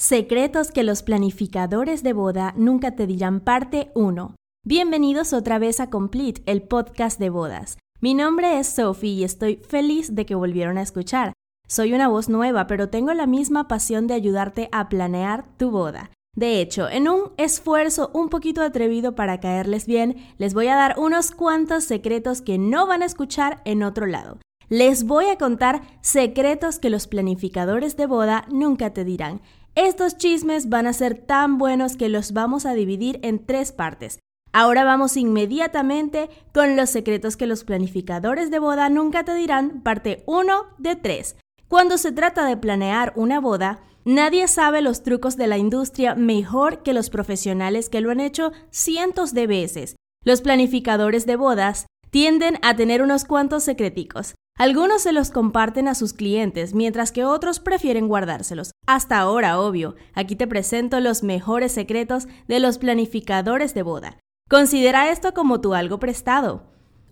Secretos que los planificadores de boda nunca te dirán parte 1. Bienvenidos otra vez a Complete, el podcast de bodas. Mi nombre es Sophie y estoy feliz de que volvieron a escuchar. Soy una voz nueva, pero tengo la misma pasión de ayudarte a planear tu boda. De hecho, en un esfuerzo un poquito atrevido para caerles bien, les voy a dar unos cuantos secretos que no van a escuchar en otro lado. Les voy a contar secretos que los planificadores de boda nunca te dirán. Estos chismes van a ser tan buenos que los vamos a dividir en tres partes. Ahora vamos inmediatamente con los secretos que los planificadores de boda nunca te dirán, parte 1 de 3. Cuando se trata de planear una boda, nadie sabe los trucos de la industria mejor que los profesionales que lo han hecho cientos de veces. Los planificadores de bodas tienden a tener unos cuantos secreticos. Algunos se los comparten a sus clientes, mientras que otros prefieren guardárselos. Hasta ahora, obvio, aquí te presento los mejores secretos de los planificadores de boda. Considera esto como tu algo prestado.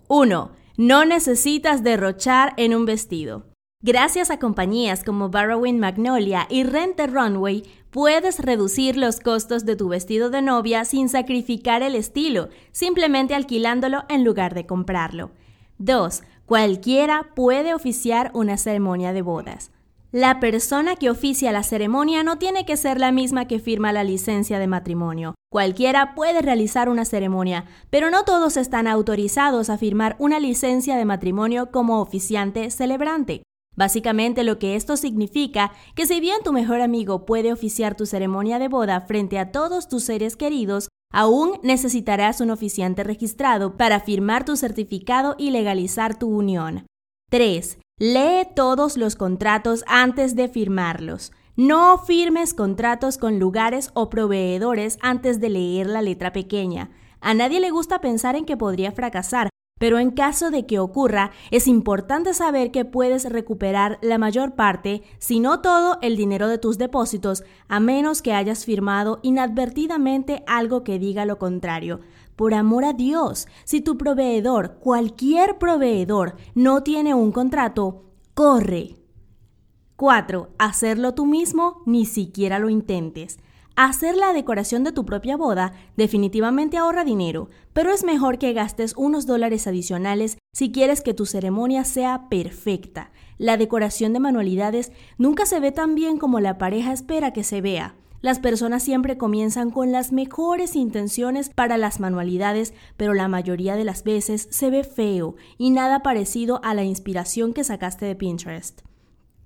1. No necesitas derrochar en un vestido. Gracias a compañías como Barrowin Magnolia y Rent Runway, puedes reducir los costos de tu vestido de novia sin sacrificar el estilo, simplemente alquilándolo en lugar de comprarlo. 2. Cualquiera puede oficiar una ceremonia de bodas. La persona que oficia la ceremonia no tiene que ser la misma que firma la licencia de matrimonio. Cualquiera puede realizar una ceremonia, pero no todos están autorizados a firmar una licencia de matrimonio como oficiante celebrante. Básicamente lo que esto significa que si bien tu mejor amigo puede oficiar tu ceremonia de boda frente a todos tus seres queridos, Aún necesitarás un oficiante registrado para firmar tu certificado y legalizar tu unión. 3. Lee todos los contratos antes de firmarlos. No firmes contratos con lugares o proveedores antes de leer la letra pequeña. A nadie le gusta pensar en que podría fracasar, pero en caso de que ocurra, es importante saber que puedes recuperar la mayor parte, si no todo, el dinero de tus depósitos, a menos que hayas firmado inadvertidamente algo que diga lo contrario. Por amor a Dios, si tu proveedor, cualquier proveedor, no tiene un contrato, corre. 4. Hacerlo tú mismo, ni siquiera lo intentes. Hacer la decoración de tu propia boda definitivamente ahorra dinero, pero es mejor que gastes unos dólares adicionales si quieres que tu ceremonia sea perfecta. La decoración de manualidades nunca se ve tan bien como la pareja espera que se vea. Las personas siempre comienzan con las mejores intenciones para las manualidades, pero la mayoría de las veces se ve feo y nada parecido a la inspiración que sacaste de Pinterest.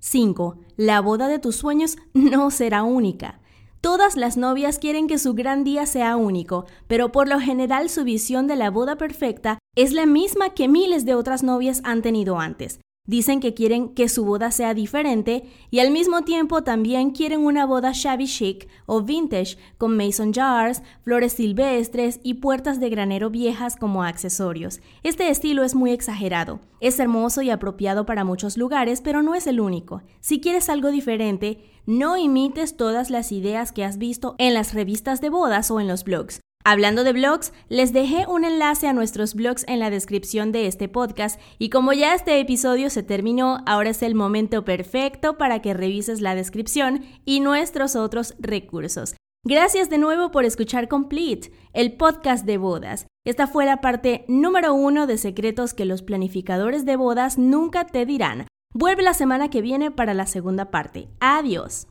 5. La boda de tus sueños no será única. Todas las novias quieren que su gran día sea único, pero por lo general su visión de la boda perfecta es la misma que miles de otras novias han tenido antes. Dicen que quieren que su boda sea diferente y al mismo tiempo también quieren una boda shabby chic o vintage con mason jars, flores silvestres y puertas de granero viejas como accesorios. Este estilo es muy exagerado. Es hermoso y apropiado para muchos lugares, pero no es el único. Si quieres algo diferente, no imites todas las ideas que has visto en las revistas de bodas o en los blogs. Hablando de blogs, les dejé un enlace a nuestros blogs en la descripción de este podcast y como ya este episodio se terminó, ahora es el momento perfecto para que revises la descripción y nuestros otros recursos. Gracias de nuevo por escuchar Complete, el podcast de bodas. Esta fue la parte número uno de secretos que los planificadores de bodas nunca te dirán. Vuelve la semana que viene para la segunda parte. Adiós.